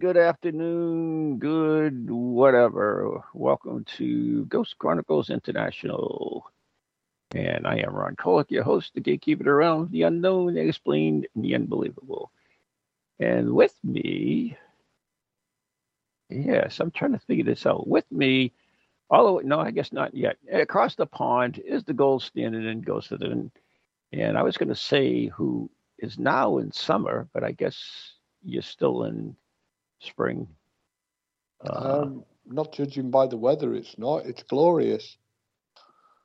good afternoon, good whatever. Welcome to Ghost Chronicles International. And I am Ron Kolick, your host, the gatekeeper around the unknown, the explained, and the unbelievable. And with me, yes, I'm trying to figure this out. With me, all although no, I guess not yet. Across the pond is the gold standard in Ghosted, and I was going to say who is now in summer, but I guess you're still in spring. Uh, um, not judging by the weather, it's not. It's glorious.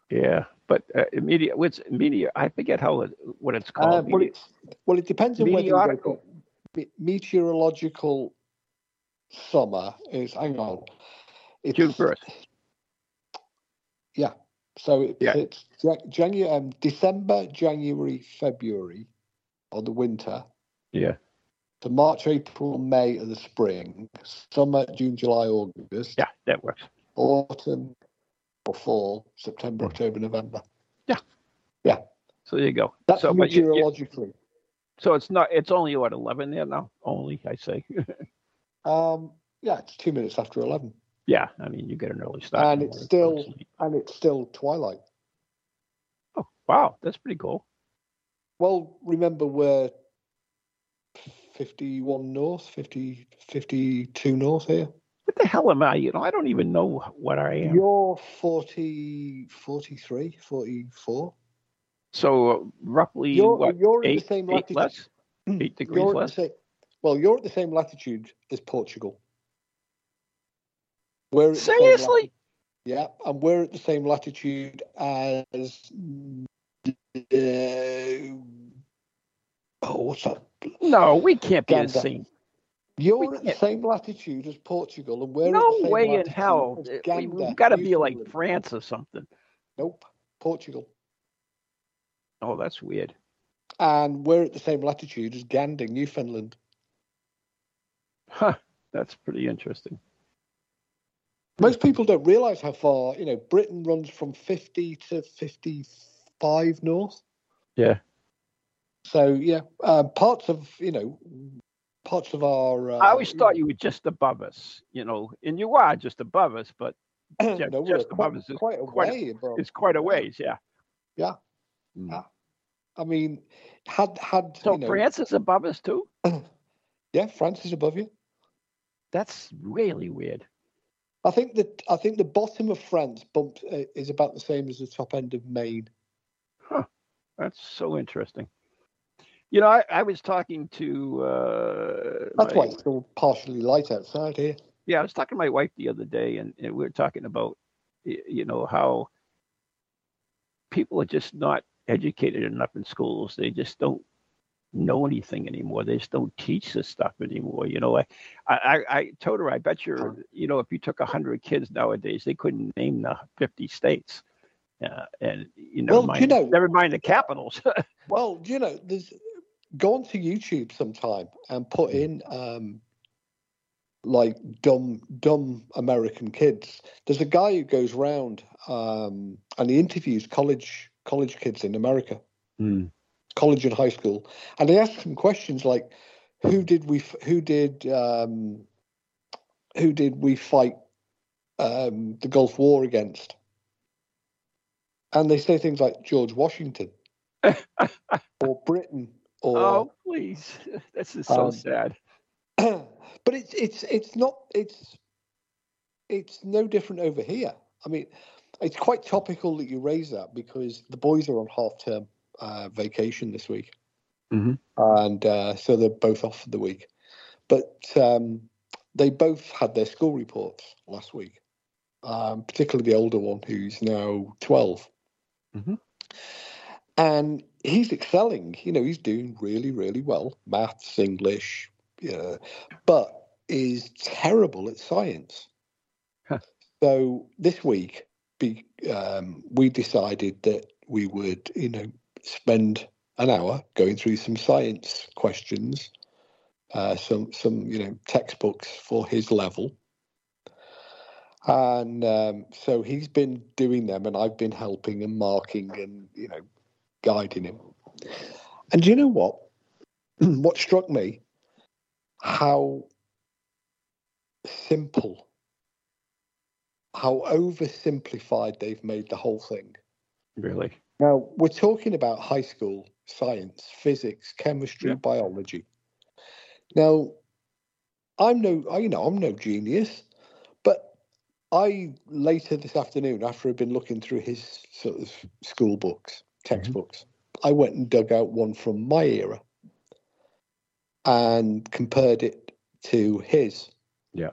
Yeah, but uh, media, what's media? I forget how it, what it's called. Uh, well, it's, well, it depends on whether you go meteorological summer is. Hang on, it's, June first. Yeah, so it, yeah. it's January, um, December, January, February, or the winter. Yeah. To March, April, May of the spring. Summer, June, July, August. Yeah, that works. Autumn, or fall, September, October, November. Yeah. Yeah. So there you go. That's so, meteorologically. so it's not. It's only what eleven there now. Only I say. um. Yeah, it's two minutes after eleven. Yeah, I mean you get an early start. And it's still and it's still twilight. Oh wow, that's pretty cool. Well, remember we're 51 north, 50, 52 north here what the hell am I? You know, I don't even know what I am. You're 40, 43, 44. So uh, roughly, you're, what, you're eight, in the same eight latitude. Less? Eight degrees you're less. Same, well, you're at the same latitude as Portugal. We're Seriously? yeah, and we're at the same latitude as. Uh, oh, what's that? No, we can't be the same. You're at the same latitude as Portugal, and we're no at the same way in hell. We, have got to be like France or something. Nope, Portugal. Oh, that's weird. And we're at the same latitude as Gander, Newfoundland. Huh, that's pretty interesting. Most people don't realise how far, you know, Britain runs from 50 to 55 north. Yeah. So, yeah, uh, parts of, you know, parts of our. Uh, I always thought you were just above us, you know, and you are just above us, but just, no, just above quite, us is quite a quite way, a, It's quite a ways, yeah. Yeah. Mm. yeah. I mean, had had so you know, France is above us too. yeah, France is above you. That's really weird. I think that I think the bottom of France bump uh, is about the same as the top end of Maine. Huh. That's so interesting. You know, I, I was talking to. Uh, That's my, why it's still partially light outside here. Yeah, I was talking to my wife the other day, and, and we were talking about, you know, how people are just not educated enough in schools. They just don't know anything anymore. They just don't teach this stuff anymore. You know, I, I, I told her, I bet you, you know, if you took hundred kids nowadays, they couldn't name the fifty states. Uh, and you know, well, mind, you know, never mind the capitals. well, you know, there's go onto YouTube sometime and put in um, like dumb dumb American kids. There's a guy who goes around um, and he interviews college college kids in America, mm. college and high school, and he asks them questions like, "Who did we? Who did? Um, who did we fight um, the Gulf War against?" And they say things like George Washington or Britain or, oh, please! This is so um, sad. but it's it's it's not it's it's no different over here. I mean, it's quite topical that you raise that because the boys are on half term uh, vacation this week, mm-hmm. and uh, so they're both off for the week. But um, they both had their school reports last week, um, particularly the older one who's now 12 mm-hmm. And he's excelling. You know, he's doing really, really well. Maths, English, yeah, but is terrible at science. Huh. So this week, be, um, we decided that we would, you know, spend an hour going through some science questions, uh, some some you know textbooks for his level. And um, so he's been doing them, and I've been helping and marking and you know guiding him. And do you know what? what struck me? How simple, how oversimplified they've made the whole thing. Really? Now, we're talking about high school science, physics, chemistry, Yeah. biology. Now, I'm no, I- you know, I'm no genius, but I later this afternoon, after I've been looking through his sort of school books, textbooks, I went and dug out one from my era and compared it to his. Yeah.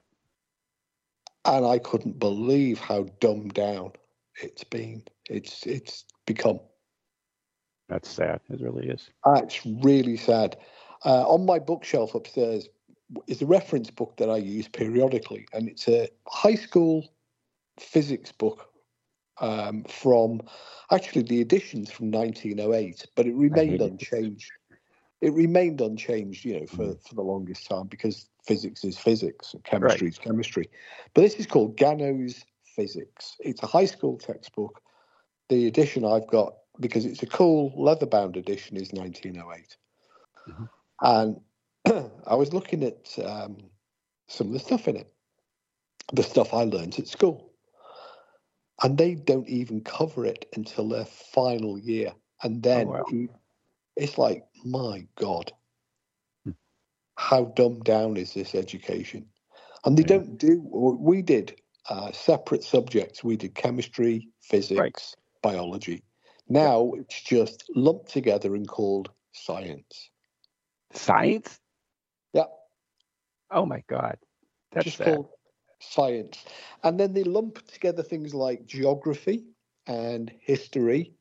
And I couldn't believe how dumbed down it's been. It's it's become. That's sad. It really is. Uh, it's really sad. Uh, on my bookshelf upstairs is a reference book that I use periodically, and it's a high school physics book um, from actually the editions from 1908, but it remained unchanged. It remained unchanged, you know, for, for the longest time because physics is physics and chemistry is chemistry. But this is called Ganot's Physics. It's a high school textbook. The edition I've got, because it's a cool leather bound edition, is 1908. Mhm. And I was looking at um, some of the stuff in it, the stuff I learned at school. And they don't even cover it until their final year. And then wow. e- it's like, my God, Hmm. how dumbed down is this education? And they Yeah. don't do, what we did uh, separate subjects. We did chemistry, physics, biology. Now it's just lumped together and called science. Science? Yeah, Oh my God. That's just sad. called science. And then they lump together things like geography and history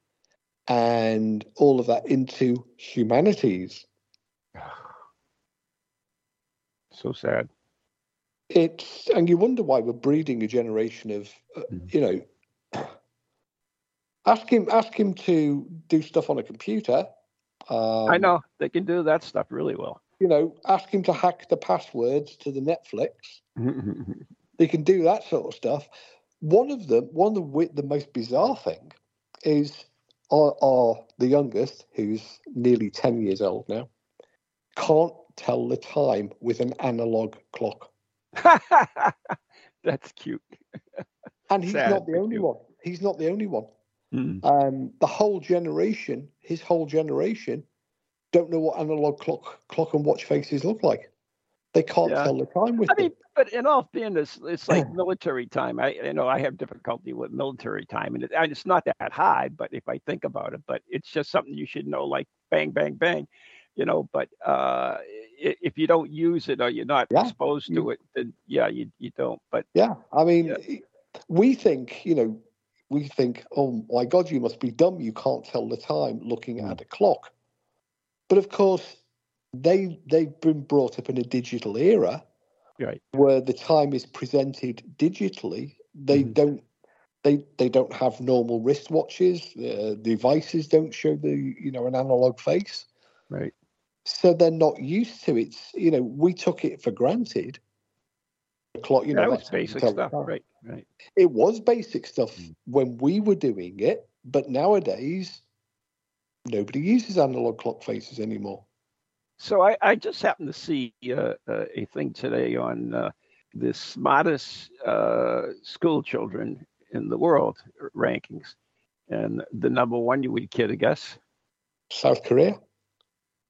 and all of that into humanities. So sad. It's and you wonder why we're breeding a generation of, uh, Mhm. you know, ask him ask him to do stuff on a computer. Um, I know they can do that stuff really well. You know, ask him to hack the passwords to the Netflix. they can do that sort of stuff. One of them, one of the the most bizarre thing, is our, our the youngest, who's nearly ten years old now, can't tell the time with an analog clock, That's cute. and he's Sad, not the only cute. one. He's not the only one. Mm. Um, the whole generation, his whole generation, don't know what analog clock clock and watch faces look like. They can't Yeah. tell the time with I them. mean, but in all fairness, it's like military time. I you know I have difficulty with military time, and, it, and it's not that high. But if I think about it, but it's just something you should know, like bang, bang, bang, you know. But uh, if you don't use it or you're not Yeah, exposed to it, then yeah, you you don't. But Yeah, I mean, Yeah. we think, you know, we think, oh my God, you must be dumb. You can't tell the time looking Mm. at a clock. But of course, they they've been brought up in a digital era right, where the time is presented digitally. They Mhm. don't. They, they don't have normal wristwatches. Uh, devices don't show the you know an analog face, right, so they're not used to it. You know, we took it for granted. The clock, you know, that was that's how you basic stuff. time Right, right. it was basic stuff Mm. when we were doing it, but nowadays nobody uses analog clock faces anymore. So I, I just happened to see uh, uh, a thing today on uh, the smartest uh, school children in the world rankings, and the number one you would kid, I guess. South Korea,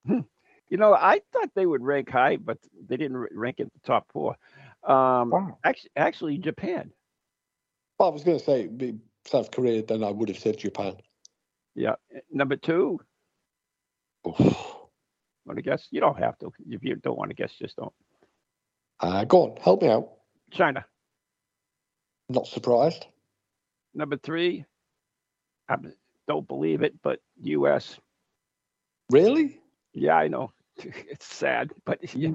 You know, I thought they would rank high, but they didn't rank at the top four. Um, wow. actually, actually, Japan. Well, I was going to say South Korea, then I would have said Japan. Yeah, number two. Oof. Want to guess? You don't have to. If you don't want to guess, just don't. Uh, go on, help me out. China. Not surprised. Number three. I don't believe it, but U.S. Really? Yeah, I know. it's sad, but yeah,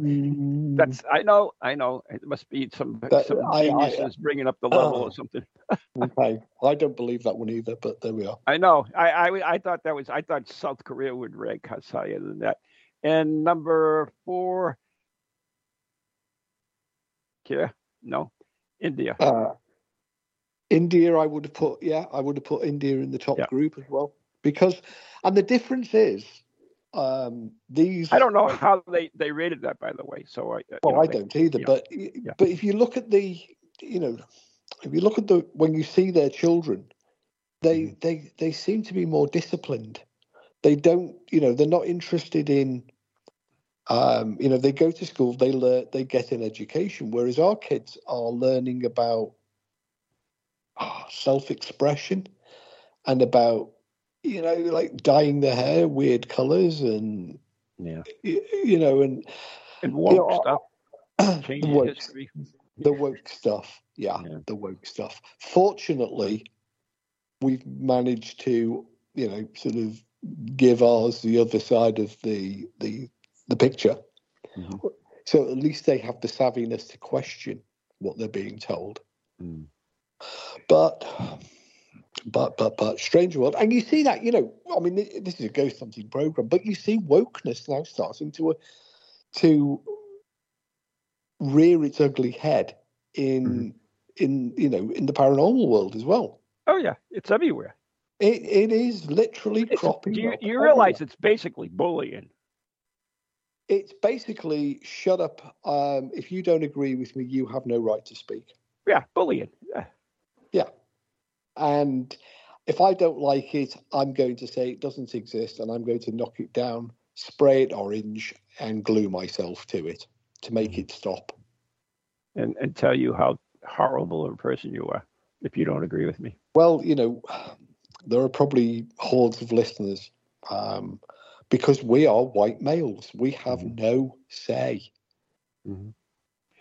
that's I know, I know. It must be some That- some I- I- geniuses bringing up the level Oh. or something. okay, I don't believe that one either, but there we are. I know. I, I I thought that was I thought South Korea would rank higher than that. And number four, yeah, no, India. Uh, India, I would have put, yeah, I would have put India in the top Yeah. group as well because, and the difference is, um, these. I don't know how they they rated that, by the way. So I Well, know, I they- don't either. yeah. But but if you look at the, you know, if you look at the when you see their children, they Mm-hmm. they they seem to be more disciplined. They don't, you know, they're not interested in. Um, you know, they go to school, they learn, they get an education, whereas our kids are learning about ah, self-expression and about, you know, like dyeing their hair weird colors and yeah, y- you know and and you woke know, stuff, the woke, the woke stuff. Yeah, Yeah. the woke stuff. Fortunately, we've managed to, you know, sort of give ours the other side of the the the picture. Mhm. So at least they have the savviness to question what they're being told. Mm. But but but but strange world, and you see that you know, I mean, this is a ghost hunting program, but you see wokeness now starting to to rear its ugly head in in you know in the paranormal world as well. Oh yeah, it's everywhere. It it is literally It's- cropping do you, you realize it's basically bullying? it's basically shut up. Um, if you don't agree with me, you have no right to speak. Yeah, bullying. Yeah. Yeah. And if I don't like it, I'm going to say it doesn't exist and I'm going to knock it down, spray it orange, and glue myself to it to make it stop. and and tell you how horrible of a person you are if you don't agree with me. Well, you know, there are probably hordes of listeners um, because we are white males. We have no say. Mhm.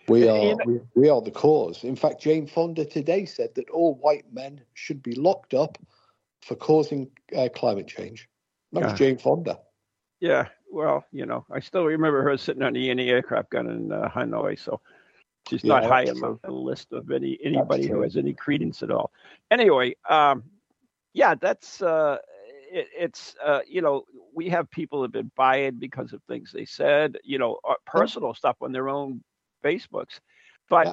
We are we, we are the cause. In fact, Jane Fonda today said that all white men should be locked up for causing uh, climate change. That was Ah. Jane Fonda. Yeah, well, you know, I still remember her sitting on the anti-aircraft gun in uh, Hanoi, so she's Yeah, not high that's on the, list of any anybody who has any credence at all. Anyway, um, yeah, that's uh, it, it's uh, you know we have people have been fired because of things they said, you know, uh, personal stuff on their own Facebooks, but. Yeah.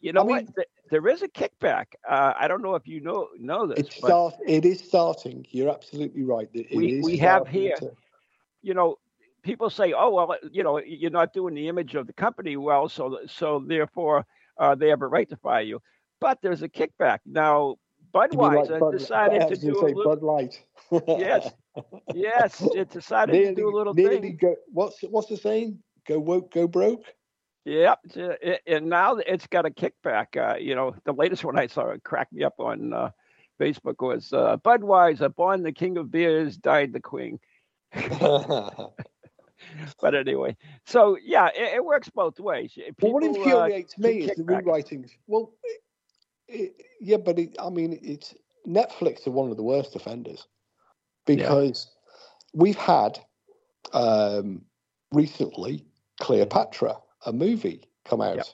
You know I mean- what? There is a kickback. Uh, I don't know if you know know this, It's but start. It is starting. You're absolutely right. It- it We- is we have here- to- you know, people say, "Oh, well, you know, you're not doing the image of the company well, so so therefore uh, they have a right to fire you." But there's a kickback now. Mean like Budweiser Bud- decided to do a say little, Bud Light. yes, yes, it decided nearly, to do a little thing. go. What's what's the saying? Go woke, go broke. Yep, uh, it- and now it's got a kickback. Uh, you know, the latest one I saw it cracked me up on uh, Facebook was uh, Budweiser, born the king of beers, died the queen. But anyway, so yeah, it, it works both ways. Well, what People, uh, infuriates me is the rewritings. Well, it, yeah, but it, I mean, it's Netflix are one of the worst offenders because we've had um, recently Cleopatra, a movie, come out, Yep.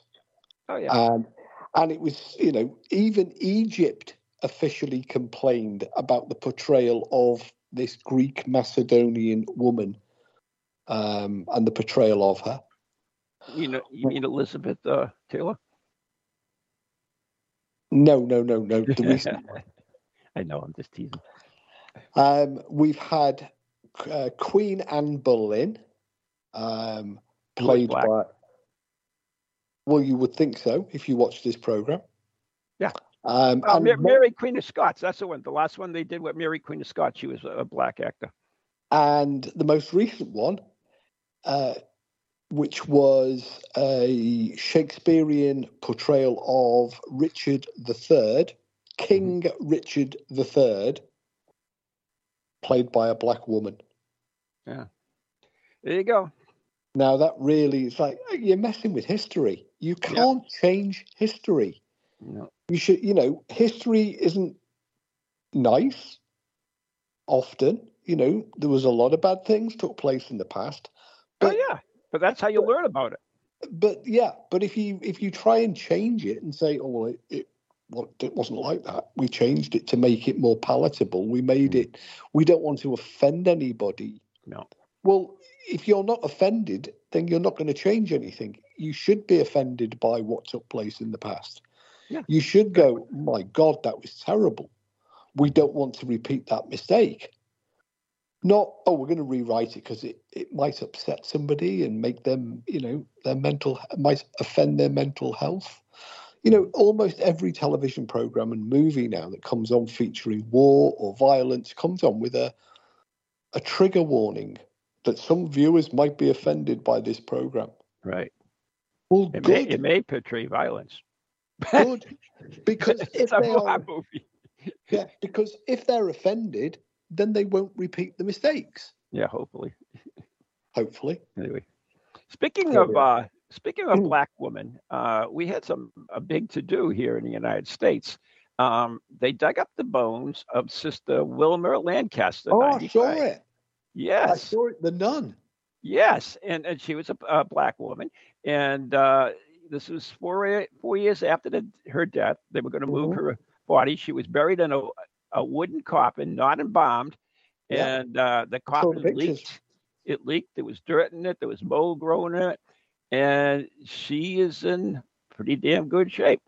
Oh yeah. and and it was you know even Egypt officially complained about the portrayal of this Greek Macedonian woman um, and the portrayal of her. You know, you mean Elizabeth uh, Taylor? No, no, no, no. The recent I know, I'm just teasing. Um, we've had uh, Queen Anne Boleyn, um, played black. by. Well, you would think so if you watch this program. Yeah. Um, Oh, and, Ma- Mary Queen of Scots. That's the one. The last one they did with Mary Queen of Scots. She was a black actor. and the most recent one, uh, which was a Shakespearean portrayal of Richard III, King Mm-hmm. Richard III, played by a black woman. Yeah. There you go. Now that really is like you're messing with history. You can't change history. No. You should, you know, history isn't nice. Often, you know, there was a lot of bad things took place in the past, oh yeah, but that's how you but- learn about it. but yeah, but if you if you try and change it and say, oh well, it, it well, it wasn't like that. We changed it to make it more palatable. We made Mm. it. We don't want to offend anybody. No. Well, if you're not offended, then you're not going to change anything. You should be offended by what took place in the past. Yeah. You should go, my God, that was terrible. We don't want to repeat that mistake. Not, oh, we're going to rewrite it because it, it might upset somebody and make them, you know, their mental, might offend their mental health. You know, almost every television program and movie now that comes on featuring war or violence comes on with a, a trigger warning that some viewers might be offended by this program. Right. Well, It may good, it may portray violence. good. Because if it's a war movie. yeah, because if they're offended, then they won't repeat the mistakes. Yeah, hopefully. Hopefully, Anyway, speaking There of uh, speaking of Mm. black women, uh, we had some a big to do here in the United States. Um, they dug up the bones of Sister Wilmer Lancaster. oh, I saw 95. it. I Yes, saw it. The nun. yes, and and she was a, a black woman, and uh, this was four four years after the, her death. They were going to move Mhm. her body. She was buried in a a wooden coffin, not embalmed, Yeah. and uh, the coffin pictures. leaked. It leaked. There was dirt in it. There was mold growing in it, and she is in pretty damn good shape.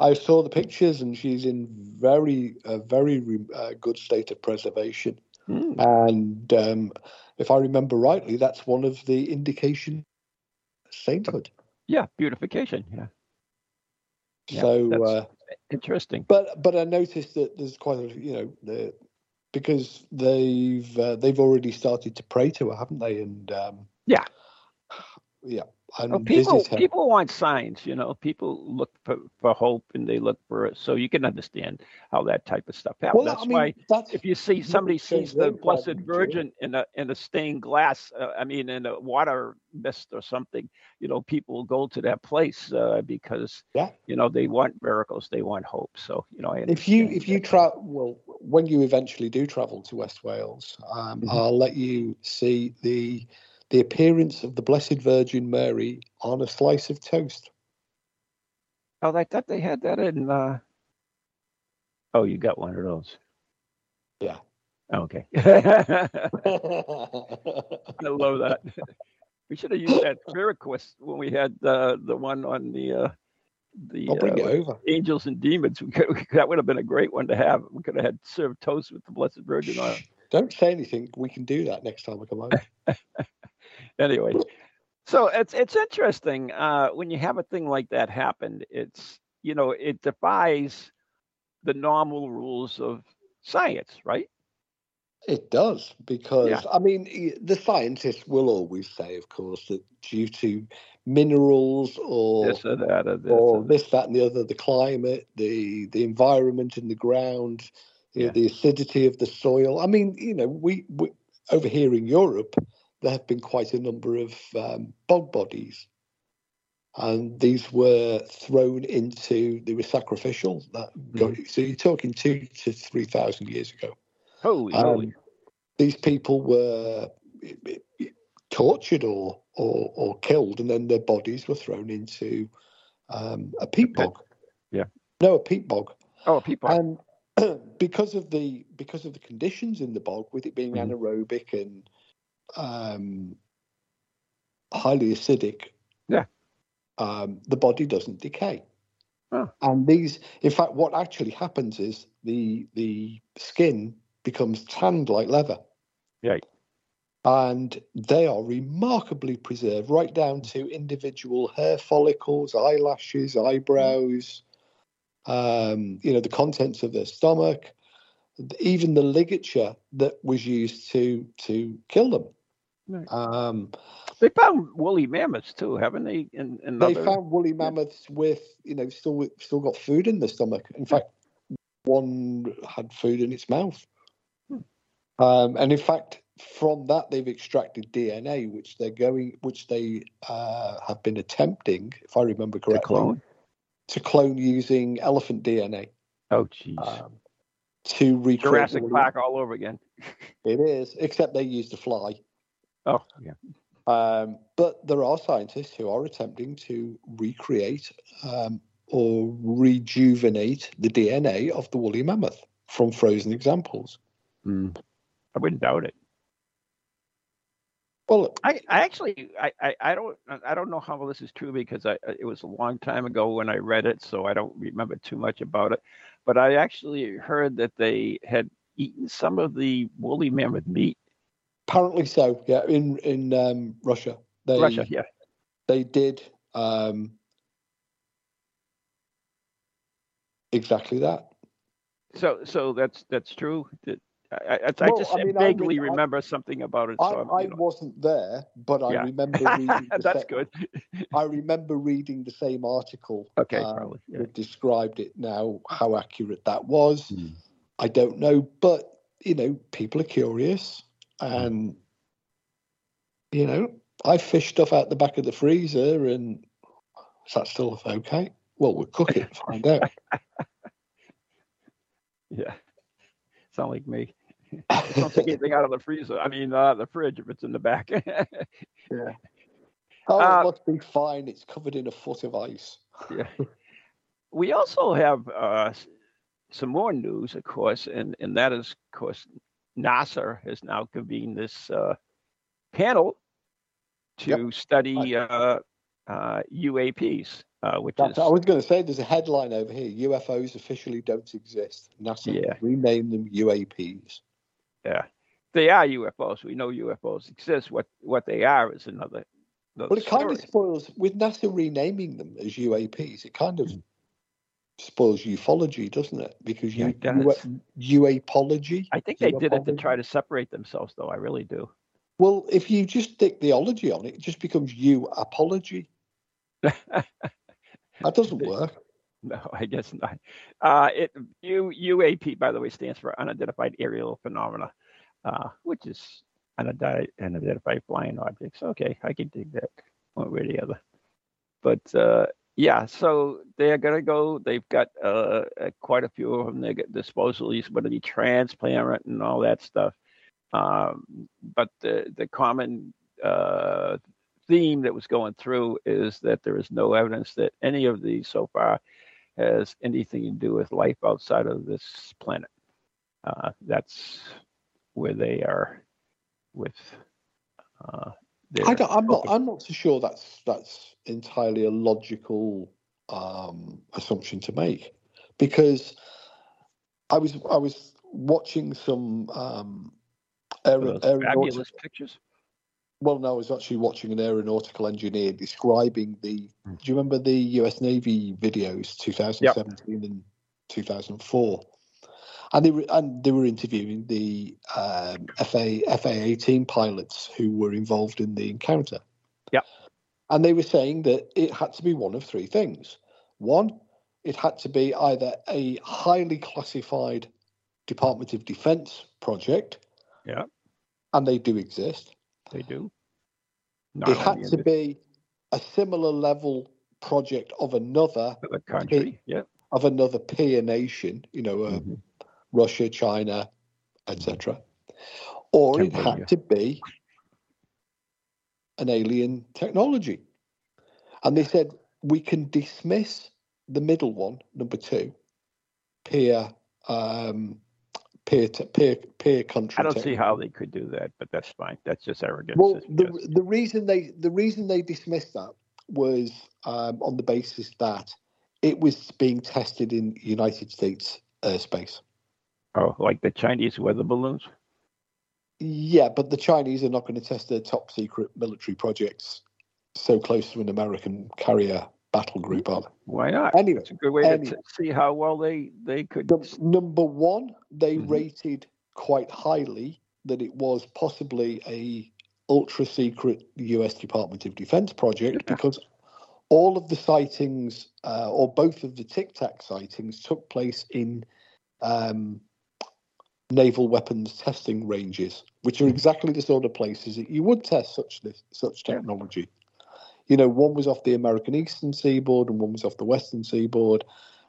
I saw the pictures, and she's in very, a very re- uh, good state of preservation. Hmm. And um, if I remember rightly, that's one of the indication sainthood. Yeah, beautification. Yeah, Yeah, so, uh, interesting. but but I noticed that there's quite a you know the because they've uh, they've already started to pray to her, haven't they? And um, Yeah. yeah, Well, people people want signs, you know. People look for, for hope and they look for it. So you can understand how that type of stuff happens. well, That's I mean, why that's if you see somebody sees the Blessed Virgin in a in a stained glass, uh, I mean, in a water mist or something, you know, people will go to that place uh, because Yeah. you know they want miracles, they want hope. So you know, I if you if you travel well when you eventually do travel to West Wales, um, Mhm. I'll let you see the the appearance of the Blessed Virgin Mary on a slice of toast. oh, I thought they had that in. Uh... Oh, you got one of those. Yeah. Okay. I love that. We should have used that Spiriquist when we had uh, the one on the uh, the I'll bring uh, it over. angels and demons. We could, that would have been a great one to have. We could have had served toast with the Blessed Virgin on it. Don't say anything. We can do that next time I come over. Anyway, so it's it's interesting uh, when you have a thing like that happen. It's you know it defies the normal rules of science, right? It does because Yeah. I mean the scientists will always say, of course, that due to minerals or this or that or this. or this, that, and the other, the climate, the the environment in the ground, you know, Yeah. the acidity of the soil. I mean, you know, we, we over here in Europe, there have been quite a number of um, bog bodies, and these were thrown into they were sacrificial. That Mm-hmm. so you're talking two to three thousand years ago. holy, Um, holy. these people were tortured or, or or killed, and then their bodies were thrown into um, a peat bog. Yeah. no, a peat bog, Oh, a peat bog. and because of the because of the conditions in the bog, with it being Mhm. anaerobic and um, highly acidic, Yeah. um, the body doesn't decay. Oh. And these, in fact, what actually happens is the the skin becomes tanned like leather Right. and they are remarkably preserved, right down to individual hair follicles, eyelashes, eyebrows, um, you know, the contents of their stomach, even the ligature that was used to to kill them. Right. Um, They found woolly mammoths too, haven't they? In, in they other... found woolly mammoths with, you know, still still got food in the stomach. In fact, one had food in its mouth. Hmm. Um, and in fact, from that they've extracted DNA, which they're going, which they uh, have been attempting, if I remember to correctly, clone. to clone using elephant DNA Oh, jeez. um, to recreate. Jurassic woolly- Park all over again. It is, except they used a fly. Oh, yeah. Um, but there are scientists who are attempting to recreate um, or rejuvenate the DNA of the woolly mammoth from frozen examples. Mm. I wouldn't doubt it. Well, I, I actually I, I, I don't I don't know how well this is true because I it was a long time ago when I read it, so I don't remember too much about it. But I actually heard that they had eaten some of the woolly mammoth meat. apparently so. Yeah, in in um, Russia, they Russia, yeah. they did um, exactly that. So so that's that's true. That I, I, I just I mean, vaguely I- remember something about it. I, So I wasn't there, but I Yeah. remember reading. The that's sa- good. I remember reading the same article. Okay, um, probably. Yeah. that described it. Now, how accurate that was, Hmm. I don't know. But you know, people are curious, Hmm. and you know, I fish stuff out the back of the freezer, and is that still okay? Well, we'll cook it and find out. Yeah. Sound like me. Don't take anything out of the freezer. I mean, uh, the fridge if it's in the back. Yeah. Oh, Uh, it must be fine. It's covered in a foot of ice. yeah. We also have uh, some more news, of course, and, and that is, of course, NASA has now convened this uh, panel to study uh, uh, UAPs, uh, which That's, is I was going to say there's a headline over here. UFOs officially don't exist. NASA Yeah. rename them UAPs. Yeah, they are UFOs. We know UFOs exist. What what they are is another. another Well, it kind of spoils with NASA renaming them as UAPs. It kind of spoils ufology, doesn't it? Because Yeah, you, it does. UApology. I think they did it to try to separate themselves, though. I really do. Well, if you just stick the ology on it, it just becomes you apology. That doesn't work. No, I guess not. Uh, it U, UAP, by the way, stands for Unidentified Aerial Phenomena, uh, which is unidentified, unidentified flying objects. Okay, I can dig that one way or the other. But uh, yeah, so they're gonna go. They've got uh, quite a few of them. They get supposedly going to be transparent and all that stuff. Um, but the the common uh, theme that was going through is that there is no evidence that any of these so far has anything to do with life outside of this planet. Uh, that's where they are with. Uh, I don't, I'm not. I'm not so sure that's that's entirely a logical um, assumption to make, because I was I was watching some um, aer- fabulous pictures. Well, no, I was actually watching an aeronautical engineer describing the. Mm. Do you remember the U.S. Navy videos, 2017 and 2004? And they were and they were interviewing the um, FA FA-18 pilots who were involved in the encounter. Yeah. And they were saying that it had to be one of three things. One, it had to be either a highly classified Department of Defense project. Yeah. And they do exist They do. it had to be a similar level project of another the country. Yeah. of another peer nation, you know, uh, Mhm. Russia, China, etc. Or it had to be an alien technology. And they said we can dismiss the middle one, number two, peer um, peer to, peer peer country. I don't see how they could do that, but that's fine. That's just arrogance. Well, It's the just- the reason they the reason they dismissed that was um, on the basis that it was being tested in United States airspace. oh, like the Chinese weather balloons. Yeah, but the Chinese are not going to test their top secret military projects so close to an American carrier battle group, are they? Why not? Anyway, It's a good way to anyway. t- see how well they they could. the, number one, they Mhm. rated quite highly that it was possibly a ultra secret U.S. Department of Defense project Yeah. because all of the sightings, uh, or both of the Tic Tac sightings, took place in um, naval weapons testing ranges, which are exactly the sort of places that you would test such this, such Yeah. You know, one was off the American eastern seaboard and one was off the western seaboard,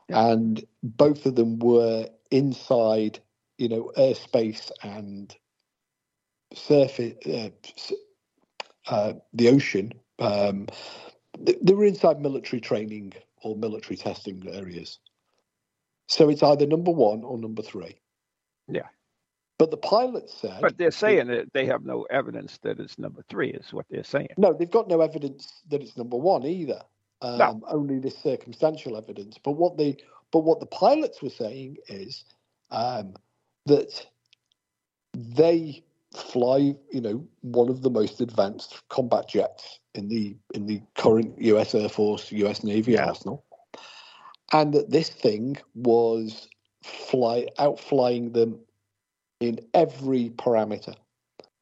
Yeah. and both of them were inside, you know, airspace and surface uh, uh, the ocean. Um, they, they were inside military training or military testing areas. So it's either number one or number three. Yeah. But the pilot said. But they're saying that they have no evidence that it's number three, is what they're saying. No, they've got no evidence that it's number one either. Um, No. Only this circumstantial evidence. But what they, but what the pilots were saying is um, that they fly, you know, one of the most advanced combat jets in the in the current U.S. Air Force, U.S. Navy Yeah. arsenal, and that this thing was fly outflying them in every parameter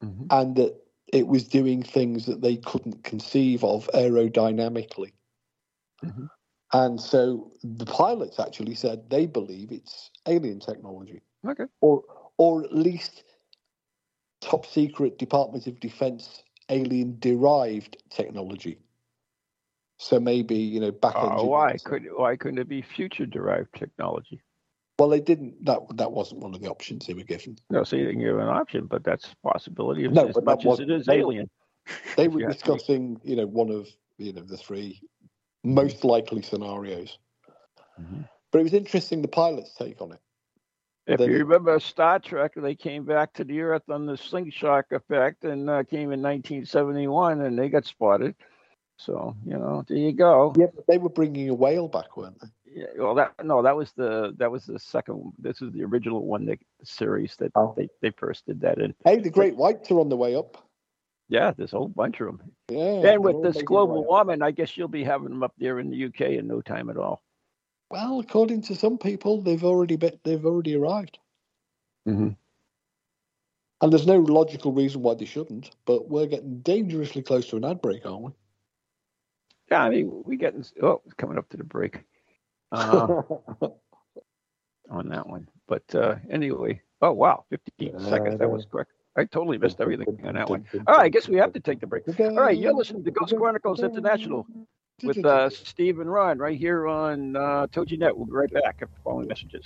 Mhm. and that it was doing things that they couldn't conceive of aerodynamically. Mhm. And so the pilots actually said they believe it's alien technology, Okay. or or at least top secret Department of Defense alien derived technology. So maybe you know back Uh, why could why couldn't it be future derived technology? Well, they didn't. That that wasn't one of the options they were given. No, so you didn't give an option, but that's a possibility of No, as but much as it is they- alien. They were discussing, you know, one of you know the three most likely scenarios. Mhm. But it was interesting the pilot's take on it. If Then you remember Star Trek, they came back to the Earth on the slingshot effect and uh, came in 1971 and they got spotted. So, you know, there you go. Yeah, but they were bringing a whale back, weren't they? Yeah, well, that no, that was the that was the second. This is the original one, that series that Oh. they, they first did that in. Hey, the great whites are on the way up. Yeah, there's a whole bunch of them. Yeah. and with this global their way up. warming, I guess you'll be having them up there in the UK in no time at all. Well, according to some people, they've already been, they've already arrived, Mm-hmm. and there's no logical reason why they shouldn't. But we're getting dangerously close to an ad break, aren't we? Yeah, I mean, we're getting oh, it's coming up to the break. Uh, on that one. But uh, anyway, oh wow, 15 seconds. That was quick. I totally missed everything on that one. All right, I guess we have to take the break. All right, you're listening to Ghost Chronicles International with uh, Steve and Ron right here on uh, Toginet. We'll be right back after the following messages.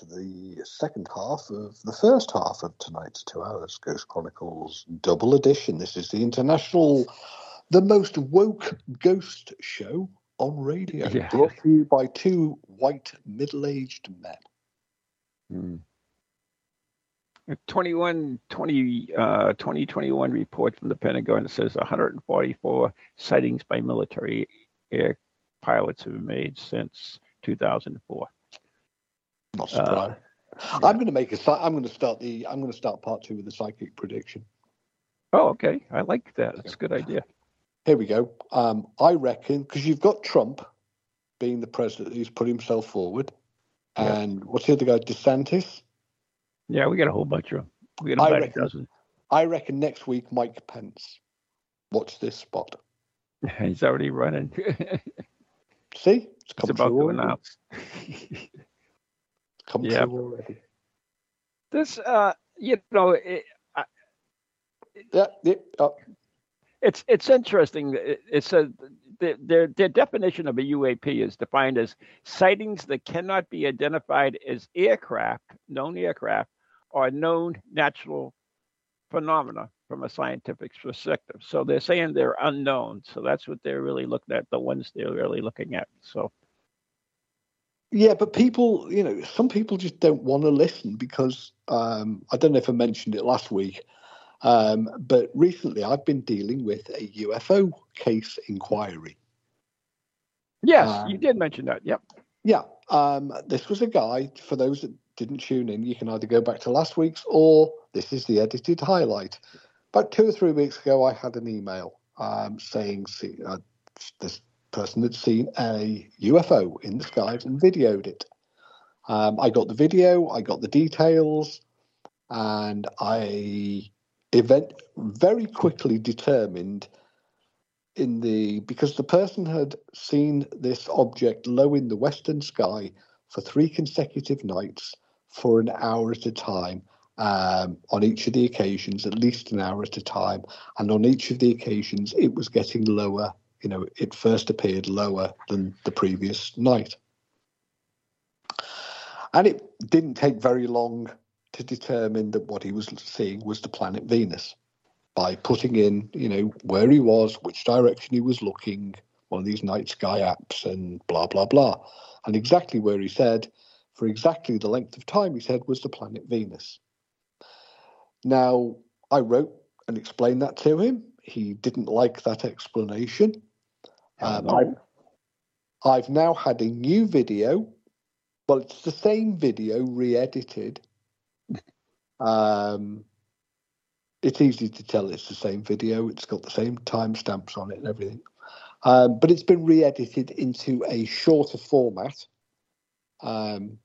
To the second half of the first half of tonight's two hours Ghost Chronicles double edition. This is the international, the most woke ghost show on radio, Yeah. brought to you by two white middle-aged men. Hmm. A 21, 20, uh, 2021 report from the Pentagon that says 144 sightings by military air pilots have been made since 2004. Not Uh, surprised. I'm going to make a. psy- I'm going to start the. I'm going to start part two with the psychic prediction. Oh, okay. I like that. It's a good idea. Here we go. Um, I reckon because you've got Trump being the president he's put himself forward, Yeah. and what's the other guy? DeSantis. Yeah, we got a whole bunch of them. We got I about a reckon- dozen. I reckon next week Mike Pence. Watch this spot. He's already running. See, it's come It's about true to already. announce. Come Yeah. true already. This, uh, you know, it, Yeah, yeah. Oh, it's it's interesting. It, it says their, their their definition of a UAP is defined as sightings that cannot be identified as aircraft, known aircraft, or known natural phenomena from a scientific perspective. So they're saying they're unknown. So that's what they're really looking at. The ones they're really looking at. So Yeah, but people, you know, some people just don't want to listen because um, I don't know if I mentioned it last week, um, but recently I've been dealing with a UFO case inquiry. yes, Um, you did mention that. Yep. Yeah, um, this was a guy. For those that didn't tune in, you can either go back to last week's or this is the edited highlight. About two or three weeks ago, I had an email um, saying see, uh, this person had seen a UFO in the skies and videoed it. Um, I got the video, I got the details, and I event very quickly determined in the because the person had seen this object low in the western sky for three consecutive nights for an hour at a time um, on each of the occasions at least an hour at a time and on each of the occasions it was getting lower you know it first appeared lower than the previous night and it didn't take very long to determine that what he was seeing was the planet venus by putting in, you know, where he was, which direction he was looking, one of these night sky apps, and blah blah blah, and exactly where he said, for exactly the length of time he said was the planet Venus. Now, I wrote and explained that to him. He didn't like that explanation. Um, I've, I've now had a new video. Well, it's the same video re-edited. Um, it's easy to tell it's the same video. It's got the same timestamps on it and everything. Um, but it's been re-edited into a shorter format, um,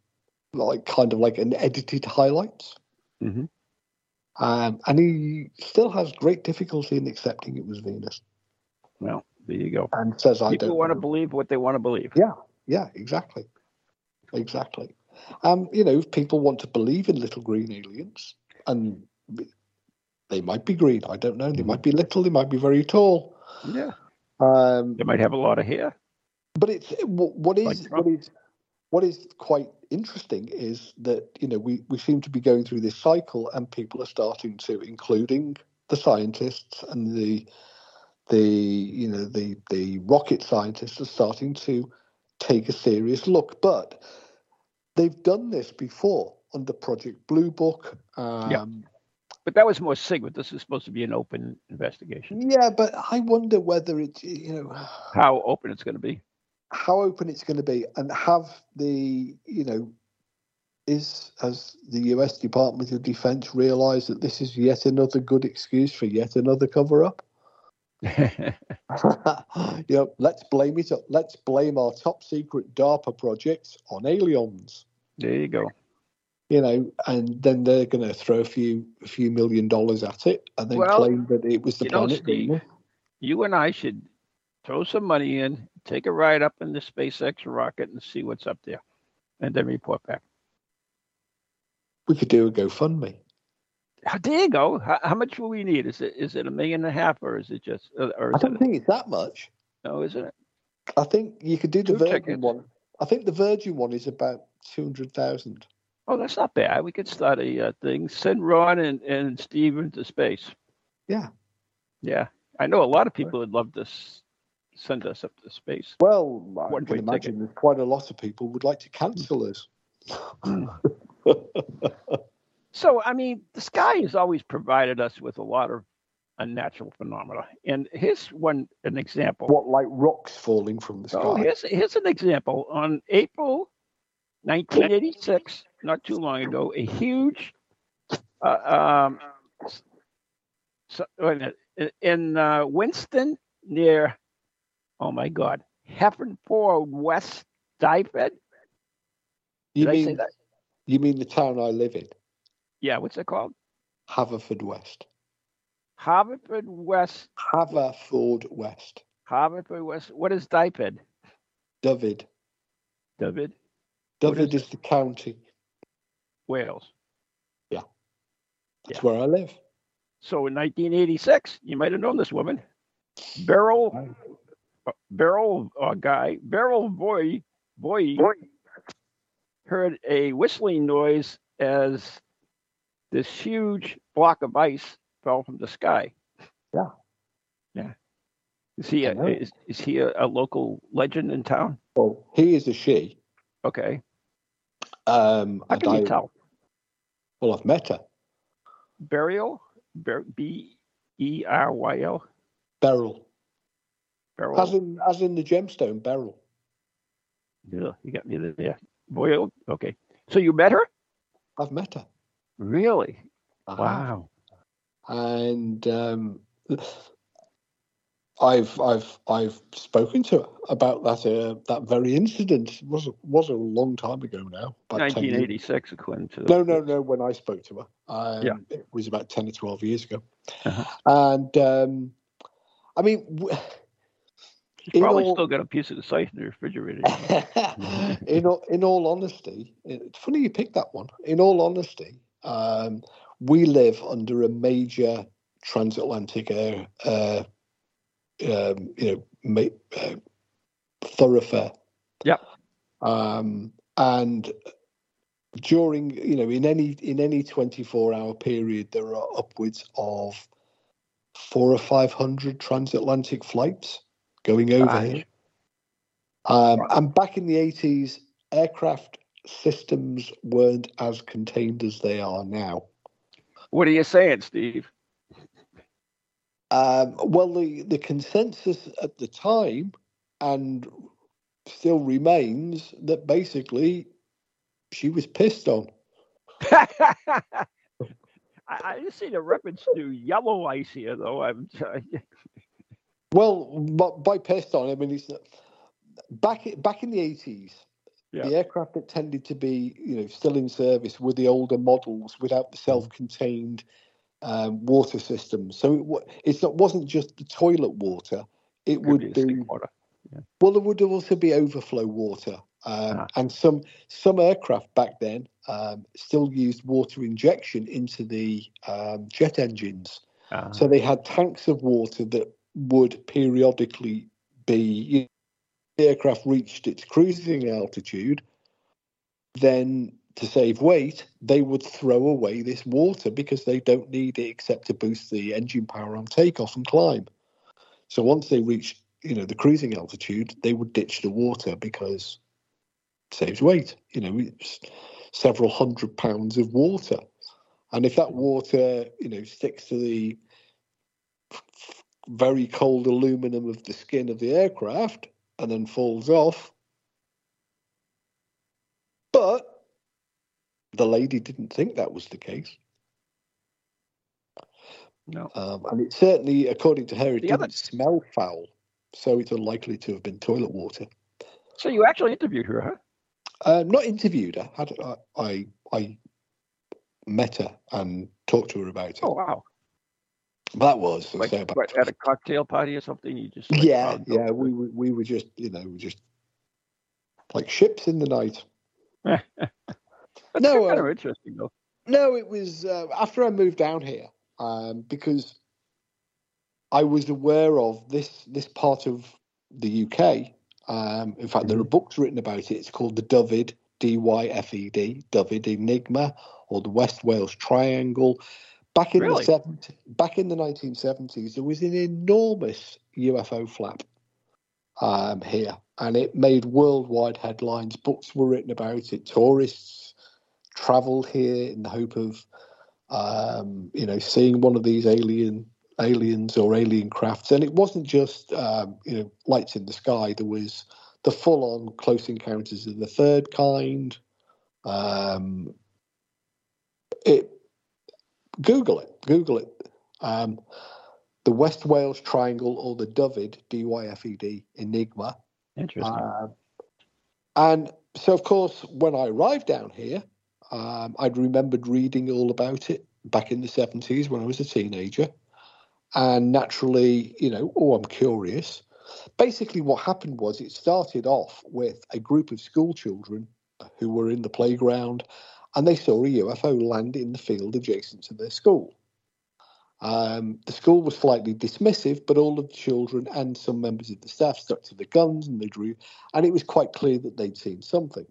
like kind of like an edited highlights. Mhm. Um, and he still has great difficulty in accepting it was Venus, Well, there you go. and says, "I People want to believe what they want to believe. Yeah, yeah, exactly, exactly. Um, you know, if people want to believe in little green aliens, and they might be green. I don't know. They might be little. They might be very tall. Yeah. Um, They might have a lot of hair. but it's what, Like is Trump. what is what is quite interesting is that you know we we seem to be going through this cycle, and people are starting to, including the scientists and the the you know the the rocket scientists are starting to take a serious look. But they've done this before under Project Blue Book. Um, Yeah. But that was more secret. This is supposed to be an open investigation. yeah, but I wonder whether it's you know How open it's going to be. how open it's going to be and have the you know is has the US Department of Defense realized that this is yet another good excuse for yet another cover up you know let's blame it let's blame our top secret DARPA projects on aliens there you go. you know and then they're going to throw a few a few million dollars at it and then Well, claim that it was the you know, planet Steve, You and I should throw some money in, take a ride up in the SpaceX rocket and see what's up there, and then report back. we could do a GoFundMe There you go. How, how much will we need? Is it is it a million and a half, or is it just, uh, or I don't think it's that much No, isn't it? I think you could do the Two Virgin tickets. one. I think the Virgin one is about two hundred thousand. Oh, that's not bad. We could start a uh, thing. Send Ron and, and Steve into space. Yeah. Yeah. I know a lot of people would love to send us up to space. Well, I One can imagine ticket. there's quite a lot of people would like to cancel us. So, I mean, the sky has always provided us with a lot of unnatural phenomena. And here's one an example. what, like rocks falling from the sky? So here's here's an example. On April 1986, not too long ago, a huge, uh, um, so, minute, in- uh, Winston near, oh my God, Heffernport West Dyfed. You Did I say mean you mean the town I live in, Yeah, what's it called? Haverford West. Haverford West. Haverford West. Haverford West. What is Dyfed, David. David? What David is is the county. Wales. Yeah. That's Yeah. where I live. So in 1986, you might have known this woman, Beryl, uh, Beryl uh, guy, Beryl boy, boy, heard a whistling noise as this huge block of ice fell from the sky. Yeah. Yeah. Is he a, is, is he a, a local legend in town? Well, he is a she. Okay. Um, How can I- you tell? Well, I've met her. Burial? B E R Y L? Beryl. Beryl? As in, as in the gemstone, Beryl. Yeah, you got me there. Boyle. Okay. So you met her? I've met her. Really? Have. Wow. And um, I've I've I've spoken to her about that uh, that very incident. It was was a long time ago now. about 1986, according to. No, no, no. When I spoke to her, um, Yeah. it was about ten or twelve years ago. Uh-huh. And um, I mean, w- She's probably all- still got a piece of the site in the refrigerator. in all, in all honesty, it's funny you picked that one. In all honesty, um, we live under a major transatlantic air, uh, um, you know, ma- uh, thoroughfare. Yep. Um, and during, you know, in any in any twenty four hour period, there are upwards of four or five hundred transatlantic flights going over Gosh. here. Um, and back in the 80s, aircraft systems weren't as contained as they are now. What are you saying, Steve? Um, well, the, the consensus at the time and still remains that basically she was pissed on. I, I just see the reference to yellow ice here, though. I'm Well, but by pissed on, I mean it's back back in the eighties. Yeah. The aircraft that tended to be, you know, still in service were the older models without the self-contained um, water systems. So it, it's not wasn't just the toilet water. It could would be be water. well, there would also be overflow water, um, Ah. and some some aircraft back then um, still used water injection into the um, jet engines. Uh, So they had tanks of water that would periodically be. Aircraft reached its cruising altitude, then to save weight, they would throw away this water because they don't need it except to boost the engine power on takeoff and climb. So once they reach, you know, the cruising altitude, they would ditch the water because it saves weight. You know, it's several hundred pounds of water, and if that water, you know, sticks to the very cold aluminum of the skin of the aircraft and then falls off. But the lady didn't think that was the case. no. Um, and it certainly, according to her, it The didn't other- smell foul. So it's unlikely to have been toilet water. So you actually interviewed her, huh? Um, not interviewed her. Had, I, I, I met her and talked to her about it. Oh wow! That was, Like, what, at a cocktail party or something? You just like, yeah, yeah. We were, we were just, you know, just like ships in the night. No, kind uh, of interesting though. No, it was uh, after I moved down here um, because I was aware of this this part of the UK. Um, in fact, there are books written about it. It's called the Dyfed, D Y F E D, Dyfed Enigma, or the West Wales Triangle. Back in Really? the 70, back in the 1970s, there was an enormous UFO flap um, here, and it made worldwide headlines. Books were written about it. Tourists travelled here in the hope of, um, you know, seeing one of these alien aliens or alien crafts. And it wasn't just, um, you know, lights in the sky. There was the full-on close encounters of the third kind. Um, it Google it. Google it. Um, the West Wales Triangle or the Dyfed, D Y F E D, Enigma. Interesting. Um, and so, of course, when I arrived down here, um, I'd remembered reading all about it back in the 70s when I was a teenager. And naturally, you know, oh, I'm curious. Basically, what happened was it started off with a group of school children who were in the playground and they saw a UFO land in the field adjacent to their school. Um, the school was slightly dismissive, but all of the children and some members of the staff stuck to the guns and they drew, and it was quite clear that they'd seen something.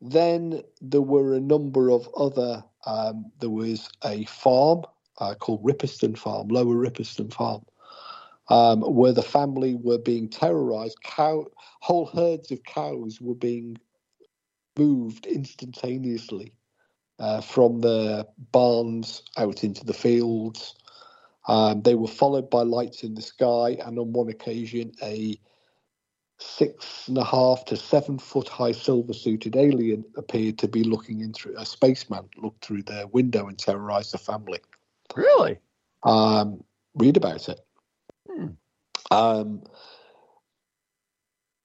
Then there were a number of other. Um, there was a farm uh, called Ripperston Farm, Lower Ripperston Farm, um, where the family were being terrorized. Cow, whole herds of cows were being moved instantaneously uh, from the barns out into the fields. Um, they were followed by lights in the sky, and on one occasion, a six and a half to seven foot high silver suited alien appeared to be looking in through a spaceman looked through their window and terrorized the family. Really? Um, read about it. Hmm. Um,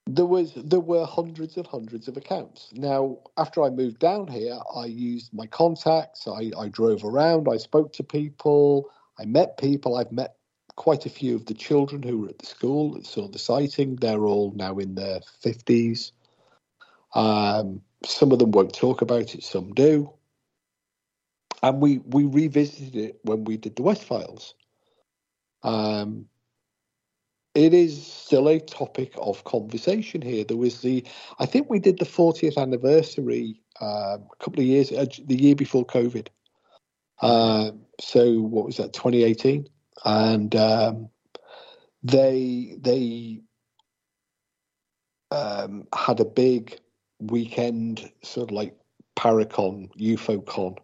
there was there were hundreds and hundreds of accounts. Now, after I moved down here, I used my contacts. I, I drove around. I spoke to people. I met people. I've met quite a few of the children who were at the school that saw the sighting. They're all now in their fifties. Um, some of them won't talk about it. Some do. And we we revisited it when we did the West Files. Um, it is still a topic of conversation here. There was the, I think we did the 40th anniversary um, a couple of years, uh, the year before COVID. Um, so what was that, 2018? And um, they they um, had a big weekend, sort of like Paracon, UFOCon,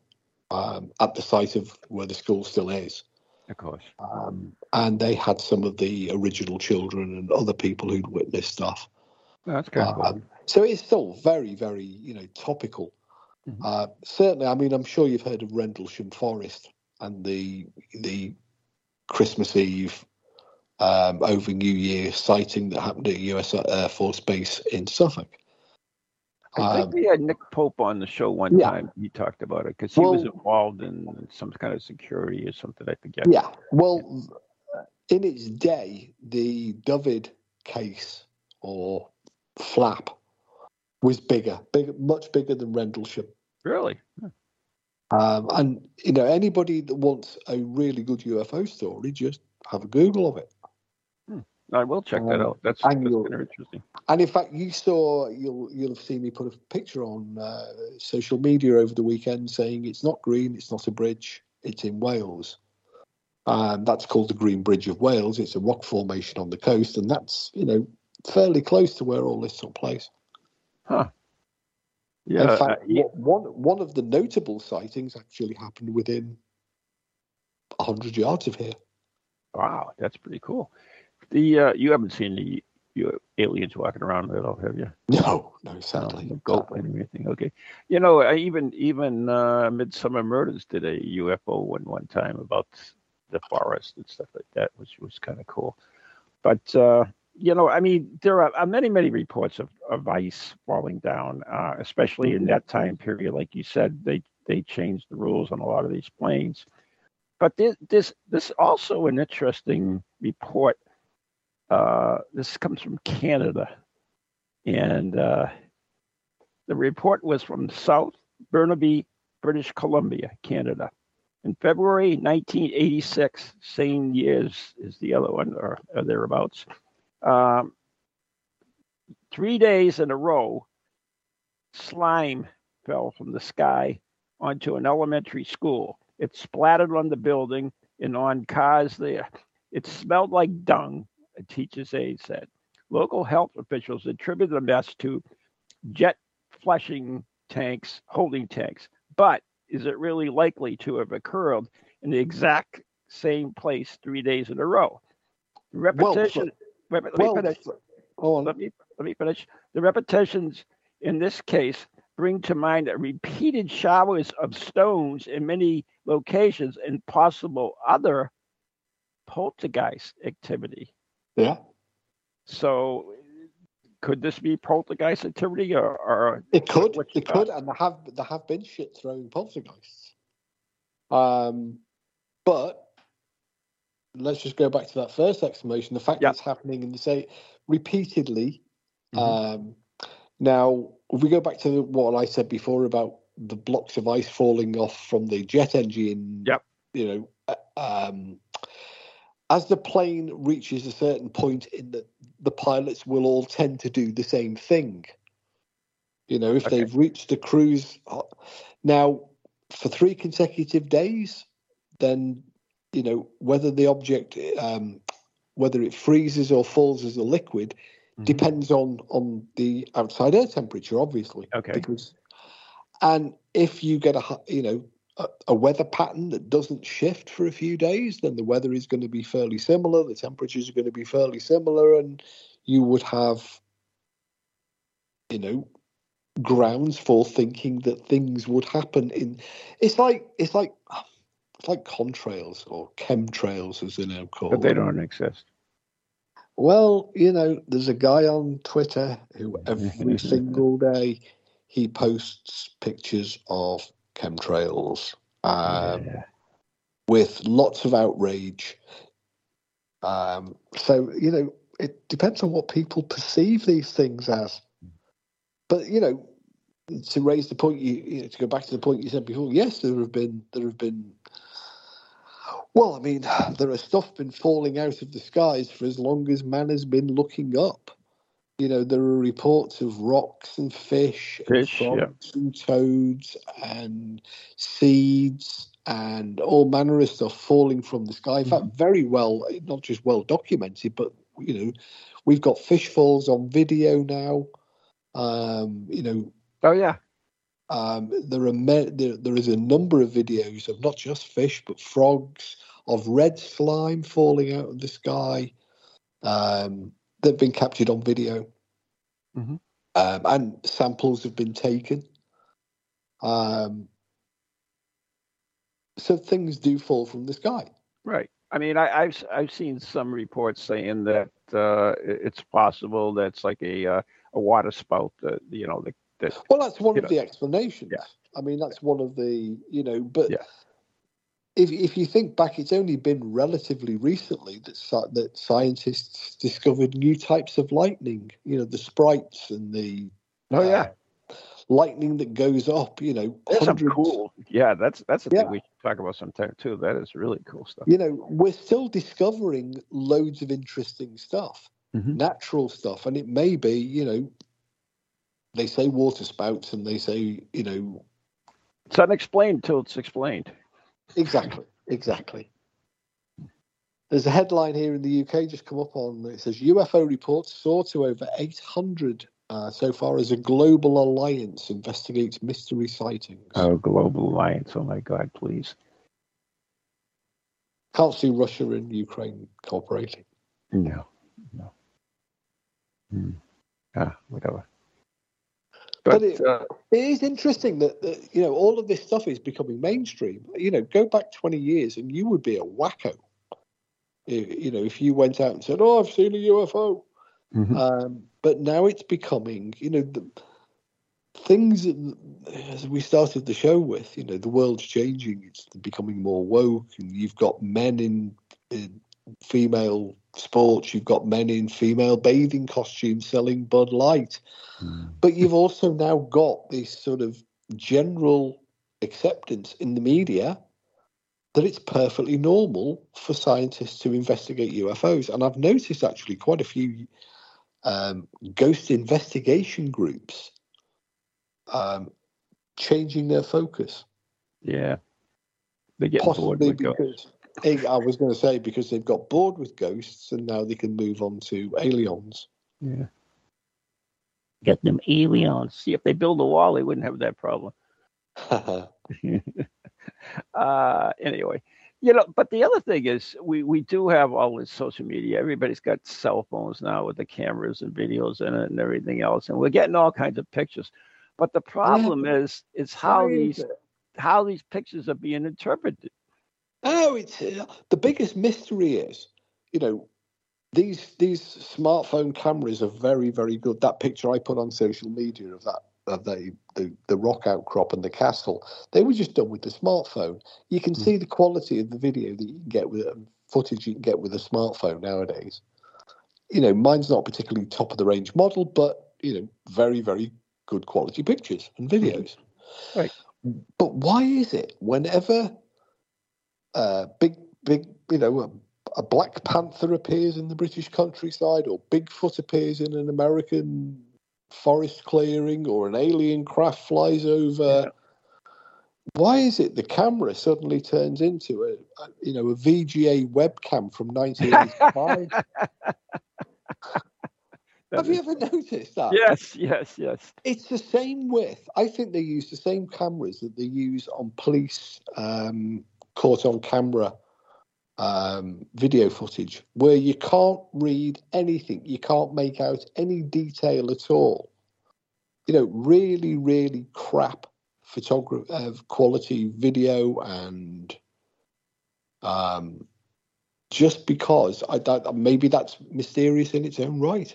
um, at the site of where the school still is. Of course. Um, and they had some of the original children and other people who'd witnessed stuff. That's cool. Um, so it's still very, very, you know, topical. Mhm. Uh, certainly, I mean, I'm sure you've heard of Rendlesham Forest and the the Christmas Eve um, over New Year sighting that happened at US Air Force Base in Suffolk. I think Um, we had Nick Pope on the show one Yeah. time. He talked about it because he was involved in some kind of security or something. I forget. Yeah. Well, in its day, the Dyfed case or flap was bigger, big, much bigger than Rendlesham. Really? Um, and you know, anybody that wants a really good UFO story, just have a Google of it. I will check that Um, out. That's, that's you'll- kind of interesting. And in fact, you saw you'll you'll have seen me put a picture on uh, social media over the weekend saying it's not green, it's not a bridge, it's in Wales. Um, that's called the Green Bridge of Wales. It's a rock formation on the coast, and that's you know fairly close to where all this took place. Huh. Yeah. In fact, uh, yeah. one one of the notable sightings actually happened within hundred yards of here. Wow, that's pretty cool. The uh, you haven't seen the you aliens walking around at all, have you? No, no, sadly. No, goat sadly. and everything. Okay. You know, I even even uh, Midsomer Murders did a UFO one one time about the forest and stuff like that, which was kind of cool. But uh, you know, I mean, there are, are many many reports of, of ice falling down, uh, especially in that time period. Like you said, they they changed the rules on a lot of these planes. But this this this also an interesting report. Uh, this comes from Canada, and uh, the report was from South Burnaby, British Columbia, Canada. In February 1986, same years as the other one, or, or thereabouts, um, three days in a row, slime fell from the sky onto an elementary school. It splattered on the building and on cars there. It smelled like dung, teacher's aide said. Local health officials attributed the mess to jet flushing tanks, holding tanks. But is it really likely to have occurred in the exact same place three days in a row? The Well, repetition. wait, let me Well, finish. oh, Let me let me finish. The repetitions in this case bring to mind repeated showers of stones in many locations and possible other poltergeist activity. Yeah. So, could this be poltergeist activity, or, or It could, it could, and there have there have been shit throwing poltergeists. Um, but let's just go back to that first exclamation. The fact Yeah. that it's happening in the say repeatedly. Mhm. Um, now, if we go back to what I said before about the blocks of ice falling off from the jet engine, Yep. you know, uh, um, as the plane reaches a certain point in the the pilots will all tend to do the same thing. You know, if Okay. they've reached the cruise uh, now for three consecutive days, then you know whether the object, um, whether it freezes or falls as a liquid, Mhm. depends on on the outside air temperature, obviously. Okay. Because, and if you get a you know a, a weather pattern that doesn't shift for a few days, then the weather is going to be fairly similar. The temperatures are going to be fairly similar, and you would have, you know, grounds for thinking that things would happen in. It's like it's like it's like contrails or chemtrails, as they're now called. but they don't exist. Well, you know, there's a guy on Twitter who every single day he posts pictures of chemtrails um, Yeah. with lots of outrage. Um, so you know, it depends on what people perceive these things as. But you know, to raise the point, you, you know, to go back to the point you said before, yes, there have been there have been. Well, I mean, there has stuff been falling out of the skies for as long as man has been looking up. You know, there are reports of rocks and fish, Fish, and yeah. frogs and toads and seeds and all manner of stuff falling from the sky. In Mm-hmm. fact, very well, not just well documented, but you know, we've got fish falls on video now. Um, you know, Oh yeah. um, there are me- there, there is a number of videos of not just fish but frogs, of red slime falling out of the sky. Um, they've been captured on video, Mhm. um, and samples have been taken. Um, so things do fall from the sky. Right. I mean, I, I've I've seen some reports saying that uh, it's possible that's like a uh, a water spout that you know that that Well, that's one of the explanations. Yeah. I mean, that's one of the you know, but Yeah. If if you think back, it's only been relatively recently that that scientists discovered new types of lightning. You know, the sprites and the oh yeah, uh, lightning that goes up. You know, that's some hundreds. cool. Yeah, that's that's a Yeah. thing we should talk about sometime too. That is really cool stuff. You know, we're still discovering loads of interesting stuff, Mhm. natural stuff, and it may be you know. They say water spouts, and they say you know It's unexplained until it's explained. Exactly, exactly. There's a headline here in the UK just come up on it says UFO reports soar to over 800 uh, so far as a global alliance investigates mystery sightings. Oh, global alliance. Oh my God, please. Can't see Russia and Ukraine cooperating. No, no. Hmm. Ah, whatever. But, But it- uh, It is interesting that, that you know all of this stuff is becoming mainstream. You know, go back 20 years and you would be a wacko. You you know, if you went out and said, "Oh, I've seen a UFO," mhm. Um, but now it's becoming, you know, the things as we started the show with, you know, the world's changing. It's becoming more woke, and you've got men in, in female sports, you've got men in female bathing costumes selling Bud Light, Hmm. but you've also now got this sort of general acceptance in the media that it's perfectly normal for scientists to investigate UFOs. And I've noticed actually quite a few um, ghost investigation groups um, changing their focus. yeah, they get bored Possibly because I was going to say because they've got bored with ghosts and now they can move on to aliens. Yeah. Get them aliens. See, if they build a wall, they wouldn't have that problem. uh, anyway, you know, but the other thing is we, we do have all this social media. Everybody's got cell phones now with the cameras and videos in it and everything else. And we're getting all kinds of pictures. But the problem is, is how Why these how these pictures are being interpreted. Oh, it's uh, the biggest mystery is, you know, these these smartphone cameras are very very good. That picture I put on social media of that of the the, the rock outcrop and the castle, they were just done with the smartphone. You can see the quality of the video that you can get with um, footage you can get with a smartphone nowadays. You know, mine's not particularly top of the range model, but you know, very very good quality pictures and videos. Right. But why is it whenever uh, big, big, you know, a, a Black Panther appears in the British countryside, or Bigfoot appears in an American forest clearing, or an alien craft flies over. Why is it the camera suddenly turns into a, a you know a VGA webcam from 1985? Have you ever noticed that? Yes, yes, yes. It's the same width. I think they use the same cameras that they use on police um, caught on camera um, video footage, where you can't read anything, you can't make out any detail at all. You know, really, really crap photography uh, quality video, and um, just because I don't, maybe that's mysterious in its own right.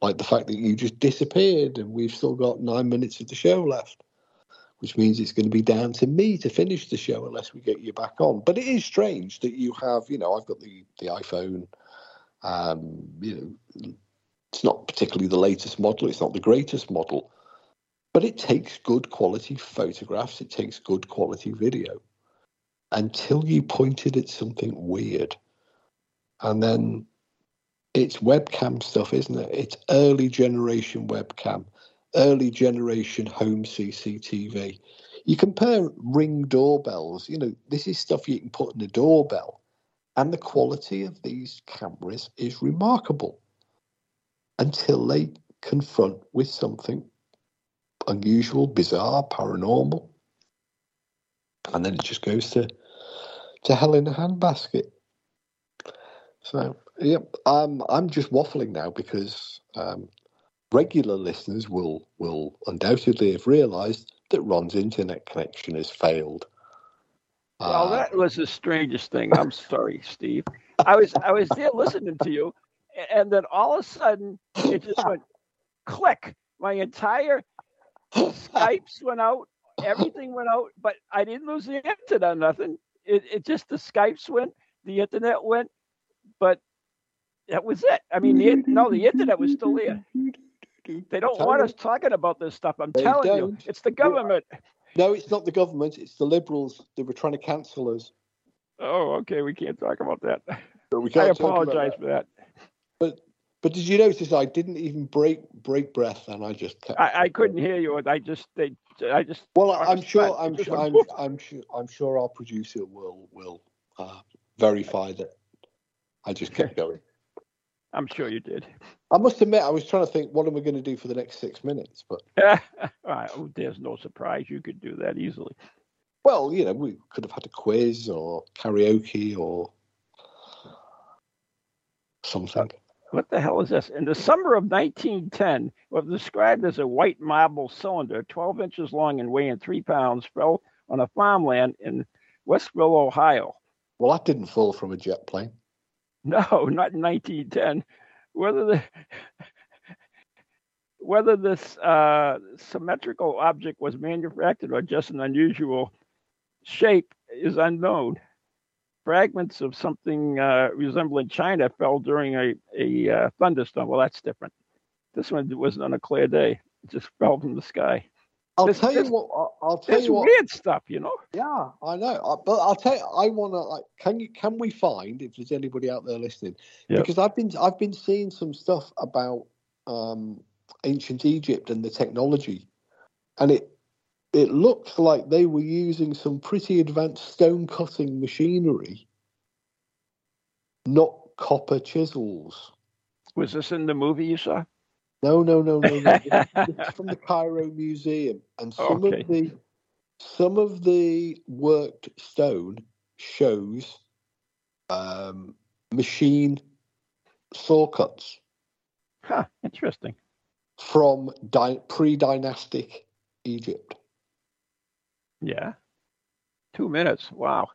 Like the fact that you just disappeared and we've still got nine minutes of the show left, which means it's going to be down to me to finish the show unless we get you back on. But it is strange that you have, you know, I've got the the iPhone. Um, you know, it's not particularly the latest model. It's not the greatest model, but it takes good quality photographs. It takes good quality video. Until you pointed at something weird, and then it's webcam stuff, isn't it? It's early generation webcam, early generation home CCTV. You compare ring doorbells, you know, this is stuff you can put in a doorbell, and the quality of these cameras is remarkable until they confront with something unusual, bizarre, paranormal. And then it just goes to, to hell in a handbasket. So, Yep, um, I'm just waffling now because um, regular listeners will will undoubtedly have realised that Ron's internet connection has failed. Well, Uh, that was the strangest thing. I'm sorry, Steve. I was I was there listening to you, and then all of a sudden it just went click. My entire Skypes went out, everything went out, but I didn't lose the internet. Or nothing. It it just the Skypes went, the internet went, but that was it. I mean, the, no, the internet was still there. They don't want us talking about this stuff. I'm They telling you, don't. it's the government. No, it's not the government. It's the Liberals. They were trying to cancel us. Oh, okay, we can't talk about that. We I apologize that. for that. But but did you notice I didn't even break break breath, and I just kept. I, I couldn't hear you. I just, they, I just. Well, I'm sure. I'm sure. I'm. I'm sure. I'm sure our producer will will uh, verify that. I just kept going. I'm sure you did. I must admit, I was trying to think, what am I going to do for the next six minutes? But right, oh, there's no surprise. You could do that easily. well, you know, we could have had a quiz or karaoke or something. What the hell is this? In the summer of 1910, what was described as a white marble cylinder, 12 inches long and weighing three pounds, fell on a farmland in Westville, Ohio. Well, that didn't fall from a jet plane. No, not in 1910. Whether the whether this uh, symmetrical object was manufactured or just an unusual shape is unknown. Fragments of something uh, resembling China fell during a, a uh, thunderstorm. Well, that's different. This one wasn't on a clear day. It just fell from the sky. I'll tell you what. I'll, I'll tell you what. weird stuff, you know. Yeah, I know. I, but I'll tell you, I want to. Like, can you? Can we find if there's anybody out there listening? Yeah. Because I've been I've been seeing some stuff about um, ancient Egypt and the technology, and it it looks like they were using some pretty advanced stone cutting machinery, not copper chisels. Was this in the movie you saw? No, no, no, no, no. This from the Cairo Museum, and some Okay. of the some of the worked stone shows um, machine saw cuts. Huh, interesting. from di- pre-dynastic Egypt. Yeah. Two minutes. Wow.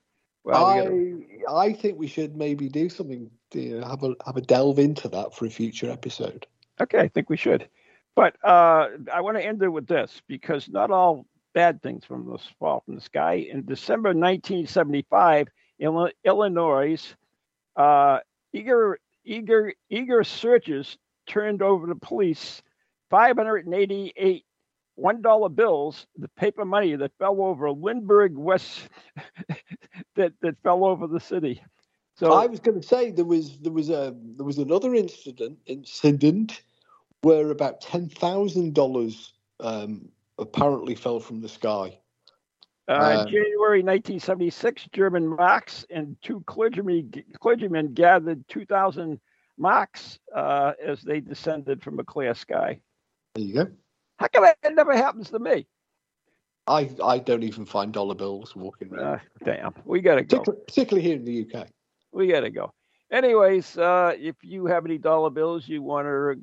Well, we I gotta- I think we should maybe do something. You know, have a have a delve into that for a future episode. Okay, I think we should. But uh, I want to end it with this because not all bad things from the fall from the sky. In December 1975, Illi- Illinois, uh, eager, eager, eager searchers turned over to police 588 one dollar bills, the paper money that fell over Lindbergh, West, that that fell over the city. So I was going to say there was there was a there was another incident incident where about ten thousand dollars um, apparently fell from the sky. Uh, Uh, January 1976, German marks and two clergymen, clergymen gathered 2,000 marks uh, as they descended from a clear sky. There you go. How come that never happens to me? I I don't even find dollar bills walking around, Uh, damn, we gotta go. particularly, particularly here in the UK. We gotta go. Anyways, uh, if you have any dollar bills you want to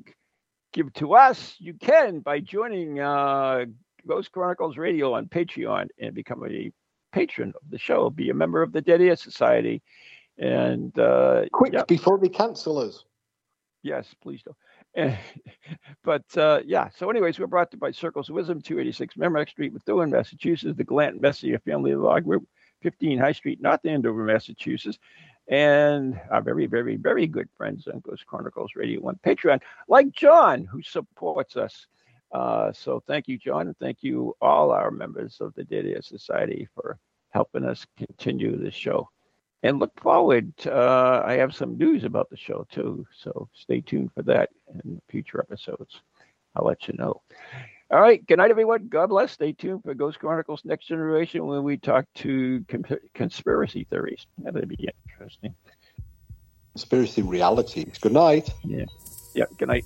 give to us, you can by joining uh, Ghost Chronicles Radio on Patreon and become a patron of the show. Be a member of the Dead Air Society, and uh, Quick yeah. before they cancel us. Yes, please do. But uh, yeah, so anyways, we're brought to you by Circles of Wisdom, 286 Merrimack Street, Methuen, Massachusetts, the Glant Messier Family Law Group, 15 High Street, North Andover, Massachusetts, and our very, very, very good friends on Ghost Chronicles Radio 1 Patreon, like John, who supports us. Uh, so thank you, John, and thank you all our members of the Air Society for helping us continue this show and look forward. Uh, I have some news about the show too, so stay tuned for that in future episodes. I'll let you know. All right. Good night, everyone. God bless. Stay tuned for Ghost Chronicles Next Generation when we talk to con- conspiracy theories. That'll be interesting. Conspiracy realities. Good night. Yeah. Yeah. Good night.